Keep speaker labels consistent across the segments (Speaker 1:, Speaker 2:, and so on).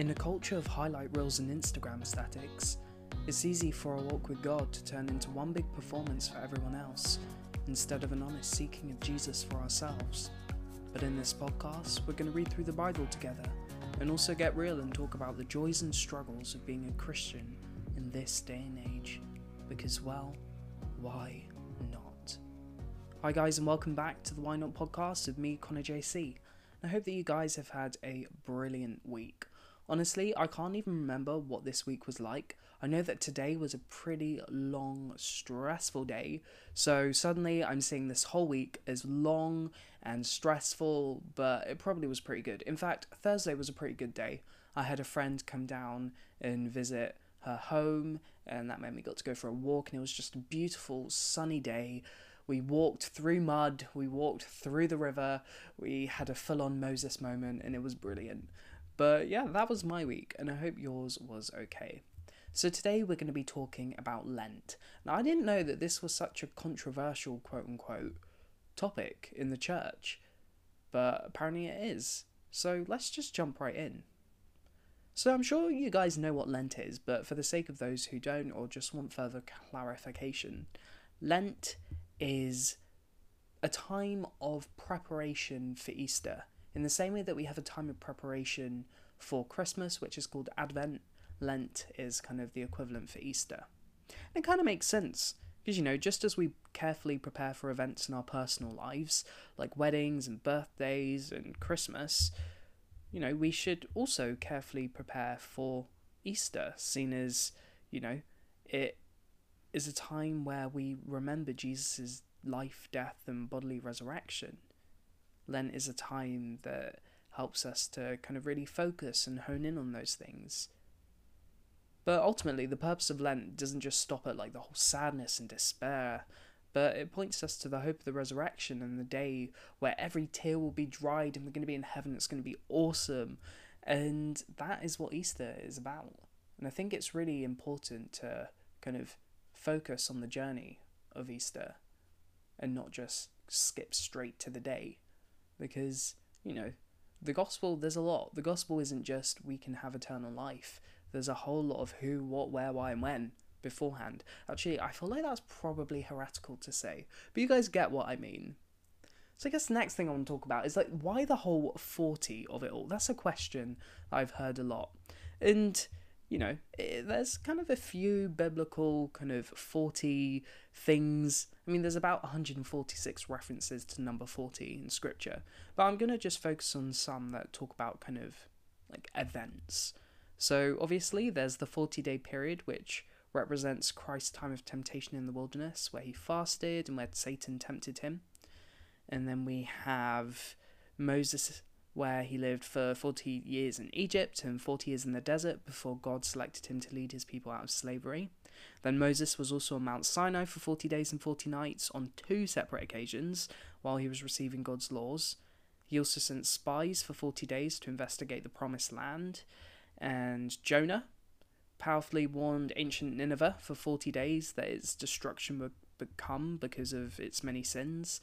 Speaker 1: In a culture of highlight reels and Instagram statics, it's easy for a walk with God to turn into one big performance for everyone else, instead of an honest seeking of Jesus for ourselves. But in this podcast, we're going to read through the Bible together and also get real and talk about the joys and struggles of being a Christian in this day and age. Because, well, why not? Hi, guys, and welcome back to the Why Not podcast with me, Connor JC. I hope that you guys have had a brilliant week. Honestly, I can't even remember what this week was like. I know that today was a pretty long, stressful day. So suddenly I'm seeing this whole week as long and stressful, but it probably was pretty good. In fact, Thursday was a pretty good day. I had a friend come down and visit her home, and that meant we got to go for a walk, and it was just a beautiful, sunny day. We walked through mud, we walked through the river, we had a full on Moses moment, and it was brilliant. But yeah, that was my week, and I hope yours was okay. So today we're going to be talking about Lent. Now, I didn't know that this was such a controversial, quote unquote, topic in the church, but apparently it is. So let's just jump right in. So I'm sure you guys know what Lent is, but for the sake of those who don't or just want further clarification, Lent is a time of preparation for Easter. In the same way that we have a time of preparation for Christmas, which is called Advent, Lent is kind of the equivalent for Easter. It kind of makes sense because, you know, just as we carefully prepare for events in our personal lives, like weddings and birthdays and Christmas, you know, we should also carefully prepare for Easter, seen as, you know, it is a time where we remember Jesus' life, death, and bodily resurrection. Lent is a time that helps us to kind of really focus and hone in on those things. But ultimately, the purpose of Lent doesn't just stop at like the whole sadness and despair, but it points us to the hope of the resurrection and the day where every tear will be dried and we're going to be in heaven. It's going to be awesome. And that is what Easter is about. And I think it's really important to kind of focus on the journey of Easter and not just skip straight to the day because, you know, the gospel, there's a lot. The gospel isn't just we can have eternal life, there's a whole lot of who, what, where, why, and when beforehand. Actually, I feel like that's probably heretical to say, but you guys get what I mean. So I guess the next thing I want to talk about is like why the whole 40 of it all. That's a question I've heard a lot. And you know, eh, there's kind of a few biblical kind of 40 things. I mean, there's about 146 references to number 40 in scripture, but I'm going to just focus on some that talk about kind of like events. So, obviously, there's the 40 day period, which represents Christ's time of temptation in the wilderness, where he fasted and where Satan tempted him. And then we have Moses where he lived for 40 years in Egypt and 40 years in the desert before God selected him to lead his people out of slavery. Then Moses was also on Mount Sinai for 40 days and 40 nights on two separate occasions while he was receiving God's laws. He also sent spies for 40 days to investigate the promised land. And Jonah powerfully warned ancient Nineveh for 40 days that its destruction would become because of its many sins.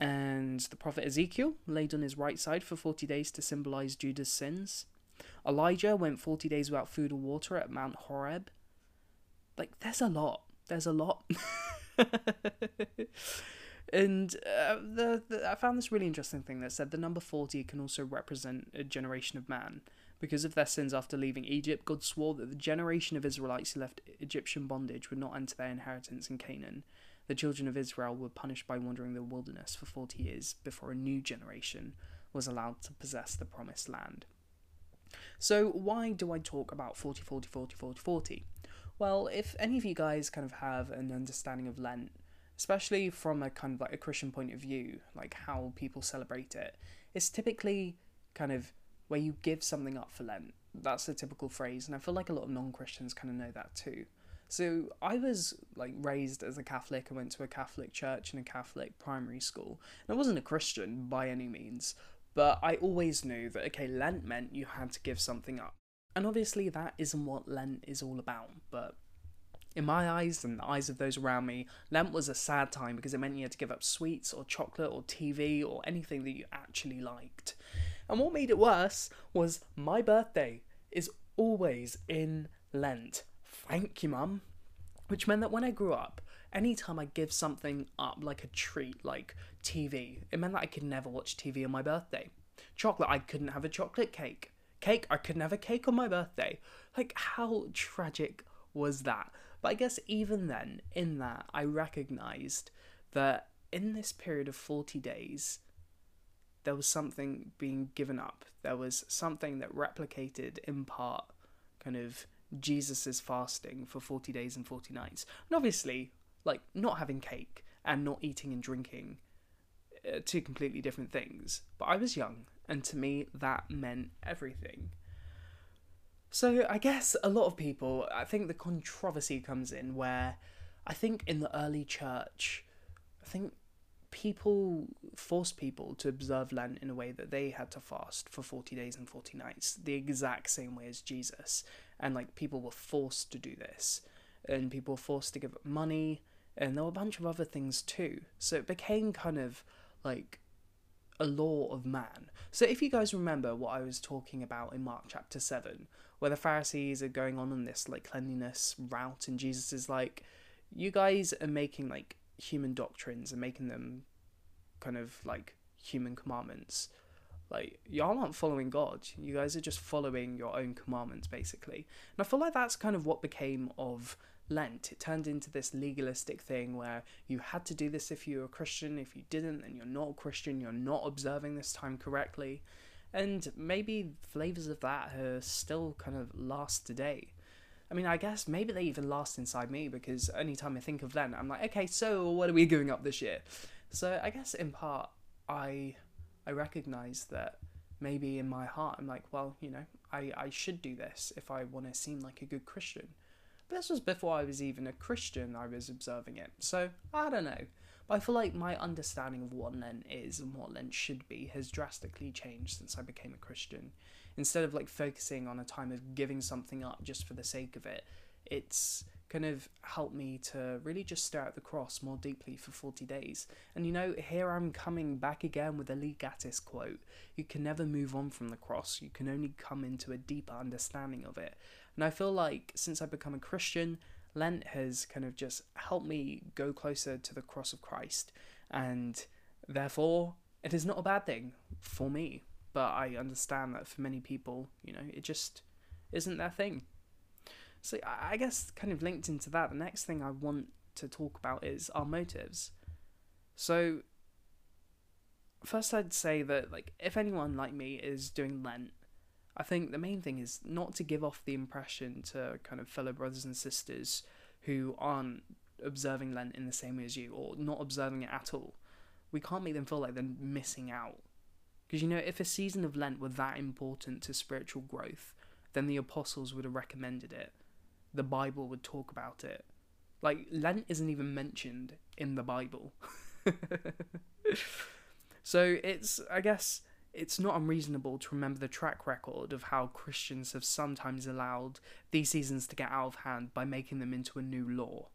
Speaker 1: And the prophet Ezekiel laid on his right side for 40 days to symbolize Judah's sins. Elijah went 40 days without food or water at Mount Horeb. Like, there's a lot. There's a lot. and uh, the, the, I found this really interesting thing that said the number 40 can also represent a generation of man. Because of their sins after leaving Egypt, God swore that the generation of Israelites who left Egyptian bondage would not enter their inheritance in Canaan the children of Israel were punished by wandering the wilderness for 40 years before a new generation was allowed to possess the promised land. So, why do I talk about 40, 40, 40, 40, 40? Well, if any of you guys kind of have an understanding of Lent, especially from a kind of like a Christian point of view, like how people celebrate it, it's typically kind of where you give something up for Lent. That's a typical phrase, and I feel like a lot of non Christians kind of know that too. So I was like raised as a Catholic. I went to a Catholic church and a Catholic primary school. And I wasn't a Christian by any means, but I always knew that okay, Lent meant you had to give something up. And obviously that isn't what Lent is all about, but in my eyes and the eyes of those around me, Lent was a sad time because it meant you had to give up sweets or chocolate or TV or anything that you actually liked. And what made it worse was my birthday is always in Lent. Thank you, Mum. Which meant that when I grew up, anytime I give something up, like a treat, like TV, it meant that I could never watch TV on my birthday. Chocolate, I couldn't have a chocolate cake. Cake, I couldn't have a cake on my birthday. Like, how tragic was that? But I guess even then, in that, I recognized that in this period of 40 days, there was something being given up. There was something that replicated in part kind of Jesus's fasting for 40 days and 40 nights. And obviously, like not having cake and not eating and drinking uh, two completely different things. But I was young, and to me, that meant everything. So I guess a lot of people, I think the controversy comes in where I think in the early church, I think people forced people to observe Lent in a way that they had to fast for 40 days and 40 nights, the exact same way as Jesus. And like people were forced to do this, and people were forced to give up money, and there were a bunch of other things too. So it became kind of like a law of man. So if you guys remember what I was talking about in Mark chapter 7, where the Pharisees are going on in this like cleanliness route, and Jesus is like, you guys are making like human doctrines and making them kind of like human commandments. Like, y'all aren't following God. You guys are just following your own commandments, basically. And I feel like that's kind of what became of Lent. It turned into this legalistic thing where you had to do this if you were a Christian. If you didn't, then you're not a Christian. You're not observing this time correctly. And maybe flavors of that are still kind of last today. I mean, I guess maybe they even last inside me because anytime I think of Lent, I'm like, okay, so what are we going up this year? So I guess in part, I I recognize that maybe in my heart, I'm like, well, you know, I, I should do this if I want to seem like a good Christian. But this was before I was even a Christian, I was observing it. So I don't know. But I feel like my understanding of what Lent is and what Lent should be has drastically changed since I became a Christian instead of like focusing on a time of giving something up just for the sake of it, it's kind of helped me to really just stare at the cross more deeply for 40 days. And you know, here I'm coming back again with a Lee Gatiss quote You can never move on from the cross, you can only come into a deeper understanding of it. And I feel like since I've become a Christian, Lent has kind of just helped me go closer to the cross of Christ. And therefore, it is not a bad thing for me but I understand that for many people, you know, it just isn't their thing. So I guess kind of linked into that, the next thing I want to talk about is our motives. So first I'd say that like if anyone like me is doing Lent, I think the main thing is not to give off the impression to kind of fellow brothers and sisters who aren't observing Lent in the same way as you or not observing it at all. We can't make them feel like they're missing out because you know, if a season of Lent were that important to spiritual growth, then the apostles would have recommended it. The Bible would talk about it. Like, Lent isn't even mentioned in the Bible. so it's, I guess, it's not unreasonable to remember the track record of how Christians have sometimes allowed these seasons to get out of hand by making them into a new law.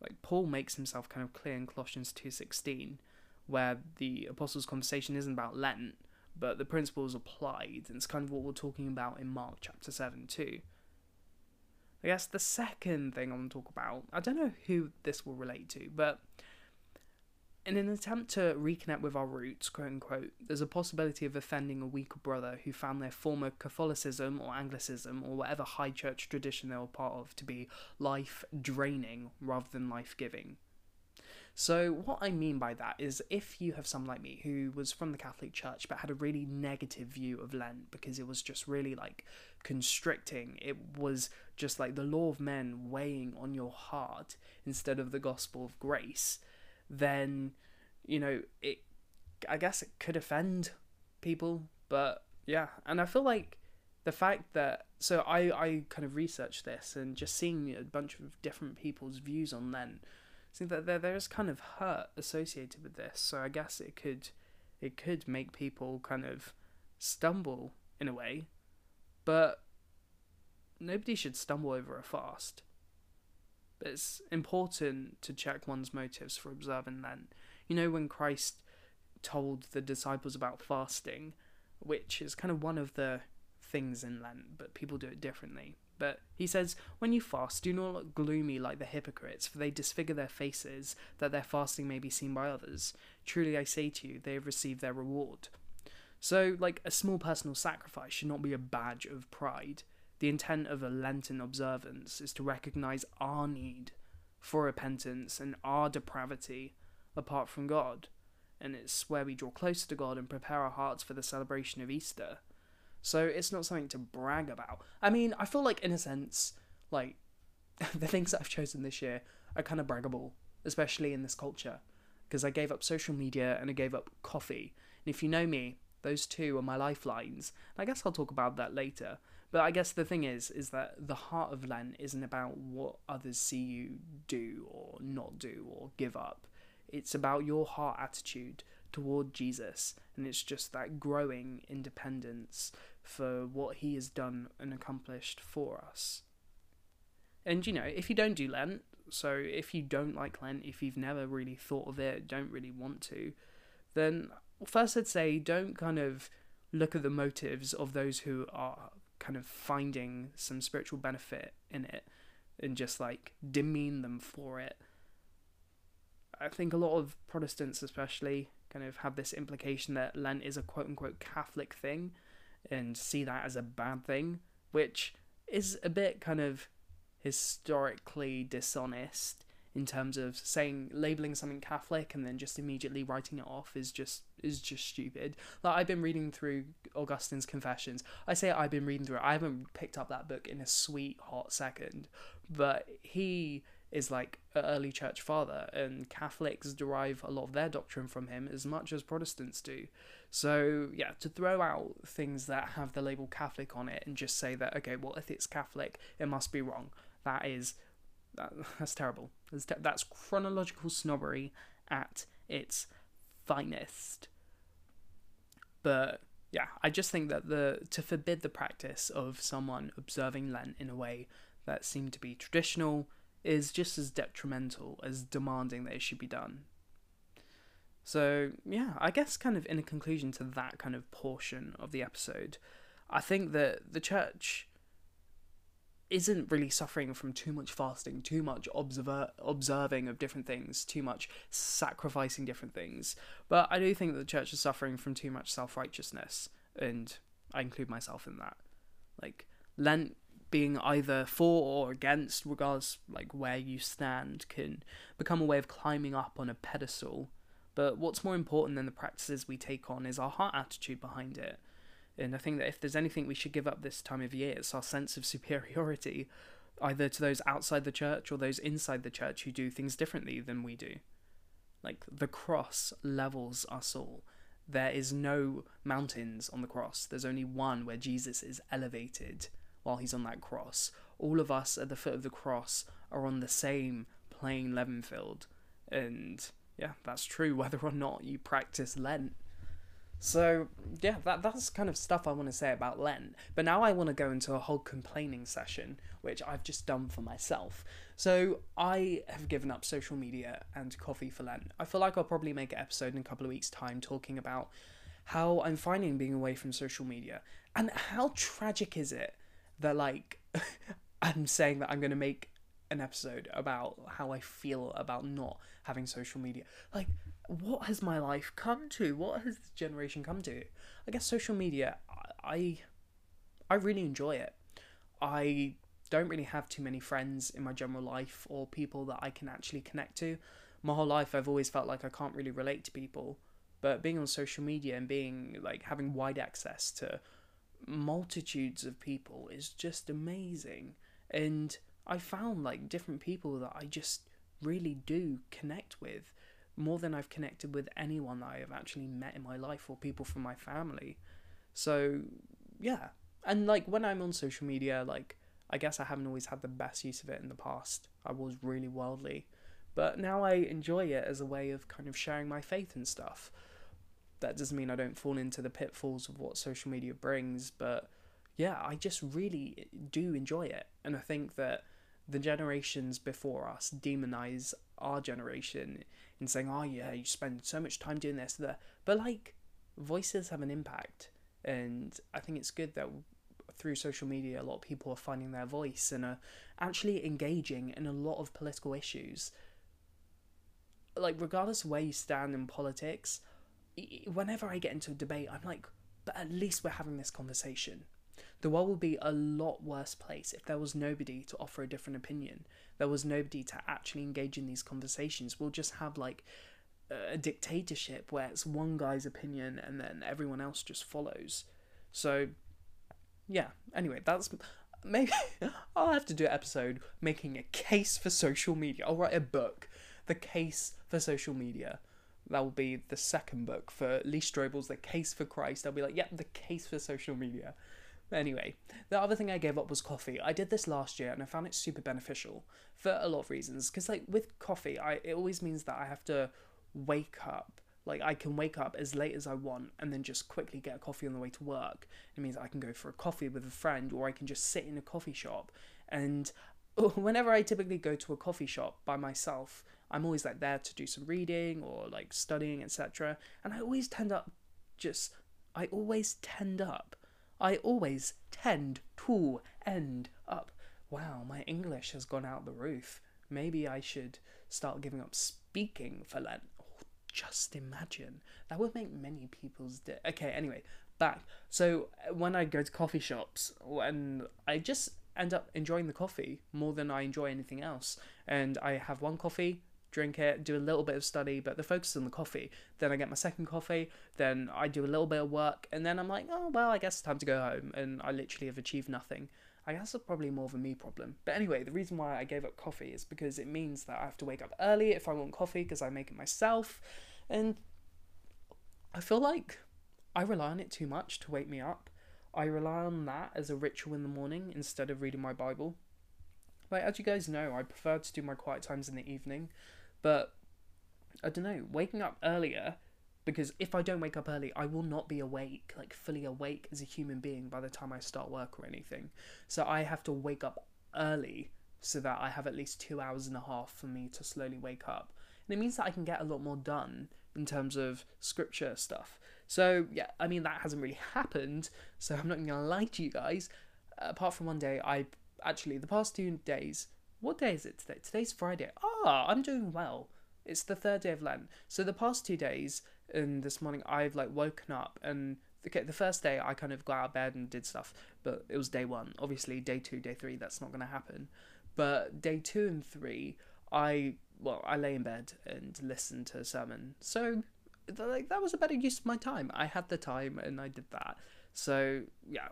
Speaker 1: Like Paul makes himself kind of clear in Colossians 2:16 where the apostles' conversation isn't about Lent, but the principles applied, and it's kind of what we're talking about in Mark chapter 7 too. I guess the second thing I want to talk about, I don't know who this will relate to, but in an attempt to reconnect with our roots, quote unquote, there's a possibility of offending a weaker brother who found their former Catholicism or Anglicism or whatever high church tradition they were part of to be life draining rather than life giving. So, what I mean by that is if you have someone like me who was from the Catholic Church but had a really negative view of Lent because it was just really like constricting, it was just like the law of men weighing on your heart instead of the gospel of grace, then, you know, it, I guess it could offend people, but yeah, and I feel like the fact that so I I kind of researched this and just seeing a bunch of different people's views on Lent See that there there is kind of hurt associated with this, so I guess it could it could make people kind of stumble in a way, but nobody should stumble over a fast. But it's important to check one's motives for observing Lent. You know when Christ told the disciples about fasting, which is kind of one of the things in Lent, but people do it differently. But he says, When you fast, do not look gloomy like the hypocrites, for they disfigure their faces, that their fasting may be seen by others. Truly I say to you, they have received their reward. So, like, a small personal sacrifice should not be a badge of pride. The intent of a Lenten observance is to recognize our need for repentance and our depravity apart from God. And it's where we draw closer to God and prepare our hearts for the celebration of Easter. So it's not something to brag about. I mean, I feel like, in a sense, like, the things that I've chosen this year are kind of braggable, especially in this culture. Because I gave up social media and I gave up coffee. And if you know me, those two are my lifelines. I guess I'll talk about that later. But I guess the thing is, is that the heart of Lent isn't about what others see you do or not do or give up. It's about your heart attitude toward Jesus, and it's just that growing independence for what he has done and accomplished for us. And you know, if you don't do Lent, so if you don't like Lent, if you've never really thought of it, don't really want to, then first I'd say don't kind of look at the motives of those who are kind of finding some spiritual benefit in it and just like demean them for it. I think a lot of Protestants, especially, kind of have this implication that Lent is a quote unquote Catholic thing and see that as a bad thing, which is a bit kind of historically dishonest in terms of saying labeling something Catholic and then just immediately writing it off is just is just stupid. Like I've been reading through Augustine's Confessions. I say I've been reading through it. I haven't picked up that book in a sweet hot second, but he is like an early church father, and Catholics derive a lot of their doctrine from him as much as Protestants do. So, yeah, to throw out things that have the label Catholic on it and just say that, okay, well, if it's Catholic, it must be wrong, that is that, that's terrible. That's, te- that's chronological snobbery at its finest. But yeah, I just think that the to forbid the practice of someone observing Lent in a way that seemed to be traditional is just as detrimental as demanding that it should be done. So, yeah, I guess kind of in a conclusion to that kind of portion of the episode, I think that the church isn't really suffering from too much fasting, too much observer observing of different things, too much sacrificing different things. But I do think that the church is suffering from too much self righteousness, and I include myself in that. Like Lent being either for or against, regardless like where you stand, can become a way of climbing up on a pedestal. But what's more important than the practices we take on is our heart attitude behind it and I think that if there's anything we should give up this time of year, it's our sense of superiority, either to those outside the church or those inside the church who do things differently than we do. Like the cross levels us all. There is no mountains on the cross. There's only one where Jesus is elevated while he's on that cross. All of us at the foot of the cross are on the same plain level field. And yeah, that's true whether or not you practice Lent. So yeah, that that's kind of stuff I want to say about Lent. But now I want to go into a whole complaining session, which I've just done for myself. So I have given up social media and coffee for Lent. I feel like I'll probably make an episode in a couple of weeks' time talking about how I'm finding being away from social media and how tragic is it that like I'm saying that I'm going to make an episode about how I feel about not having social media. Like what has my life come to? What has this generation come to? I guess social media, I, I really enjoy it. I don't really have too many friends in my general life or people that I can actually connect to. My whole life, I've always felt like I can't really relate to people. But being on social media and being like having wide access to multitudes of people is just amazing. And I found like different people that I just really do connect with more than I've connected with anyone that I have actually met in my life or people from my family. So, yeah. And like when I'm on social media, like I guess I haven't always had the best use of it in the past. I was really worldly. But now I enjoy it as a way of kind of sharing my faith and stuff. That doesn't mean I don't fall into the pitfalls of what social media brings, but yeah, I just really do enjoy it. And I think that the generations before us demonize our generation in saying, "Oh yeah, you spend so much time doing this, that." But like, voices have an impact, and I think it's good that through social media, a lot of people are finding their voice and are actually engaging in a lot of political issues. Like, regardless of where you stand in politics, whenever I get into a debate, I'm like, but at least we're having this conversation. The world would be a lot worse place if there was nobody to offer a different opinion. There was nobody to actually engage in these conversations. We'll just have like a dictatorship where it's one guy's opinion and then everyone else just follows. So, yeah. Anyway, that's maybe I'll have to do an episode making a case for social media. I'll write a book, The Case for Social Media. That will be the second book for Lee Strobel's The Case for Christ. I'll be like, yep, the case for social media. Anyway, the other thing I gave up was coffee. I did this last year and I found it super beneficial for a lot of reasons. Because like with coffee, I it always means that I have to wake up. Like I can wake up as late as I want and then just quickly get a coffee on the way to work. It means I can go for a coffee with a friend or I can just sit in a coffee shop. And whenever I typically go to a coffee shop by myself, I'm always like there to do some reading or like studying, etc. And I always tend up just I always tend up. I always tend to end up. Wow, my English has gone out the roof. Maybe I should start giving up speaking for Lent. Oh, just imagine. That would make many people's day. Okay, anyway, back. So uh, when I go to coffee shops, when I just end up enjoying the coffee more than I enjoy anything else. And I have one coffee, drink it, do a little bit of study, but the focus is on the coffee. Then I get my second coffee, then I do a little bit of work, and then I'm like, oh, well, I guess it's time to go home. And I literally have achieved nothing. I guess it's probably more of a me problem. But anyway, the reason why I gave up coffee is because it means that I have to wake up early if I want coffee because I make it myself. And I feel like I rely on it too much to wake me up. I rely on that as a ritual in the morning instead of reading my Bible. Like, as you guys know, I prefer to do my quiet times in the evening, but I don't know, waking up earlier because if I don't wake up early, I will not be awake, like fully awake as a human being by the time I start work or anything. So I have to wake up early so that I have at least two hours and a half for me to slowly wake up. And it means that I can get a lot more done in terms of scripture stuff. So yeah, I mean that hasn't really happened. So I'm not gonna lie to you guys. apart from one day, I actually the past two days. What day is it today? Today's Friday. Ah, I'm doing well. It's the third day of Lent. So the past two days, and this morning I've like woken up and okay, the first day I kind of got out of bed and did stuff, but it was day one. Obviously, day two, day three, that's not going to happen. But day two and three, I well, I lay in bed and listened to a sermon. So like that was a better use of my time. I had the time and I did that. So yeah,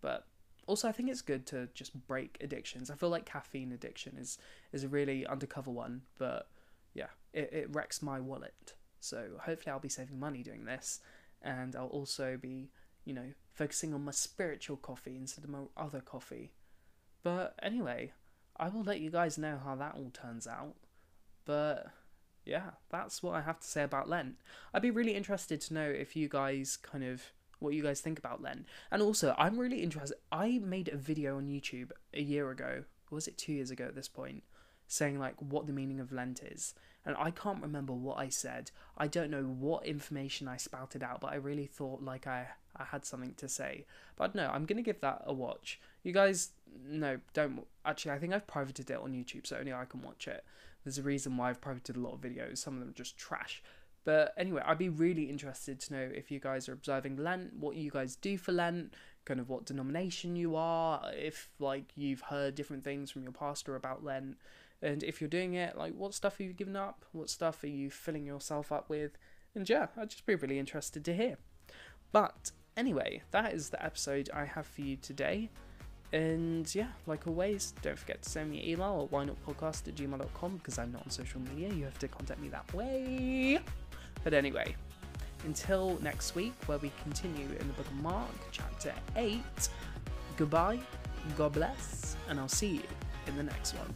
Speaker 1: but also I think it's good to just break addictions. I feel like caffeine addiction is is a really undercover one, but yeah, it, it wrecks my wallet. So hopefully I'll be saving money doing this, and I'll also be, you know, focusing on my spiritual coffee instead of my other coffee. But anyway, I will let you guys know how that all turns out. But yeah, that's what I have to say about Lent. I'd be really interested to know if you guys kind of what you guys think about Lent. And also, I'm really interested. I made a video on YouTube a year ago, was it two years ago at this point, saying like what the meaning of Lent is and I can't remember what I said. I don't know what information I spouted out, but I really thought like I, I had something to say. But no, I'm gonna give that a watch. You guys, no, don't. Actually, I think I've privated it on YouTube, so only I can watch it. There's a reason why I've privated a lot of videos. Some of them are just trash. But anyway, I'd be really interested to know if you guys are observing Lent, what you guys do for Lent, kind of what denomination you are, if like you've heard different things from your pastor about Lent. And if you're doing it, like what stuff have you given up? What stuff are you filling yourself up with? And yeah, I'd just be really interested to hear. But anyway, that is the episode I have for you today. And yeah, like always, don't forget to send me an email at whynotpodcast at gmail.com because I'm not on social media. You have to contact me that way. But anyway, until next week, where we continue in the book of Mark, chapter 8, goodbye, God bless, and I'll see you in the next one.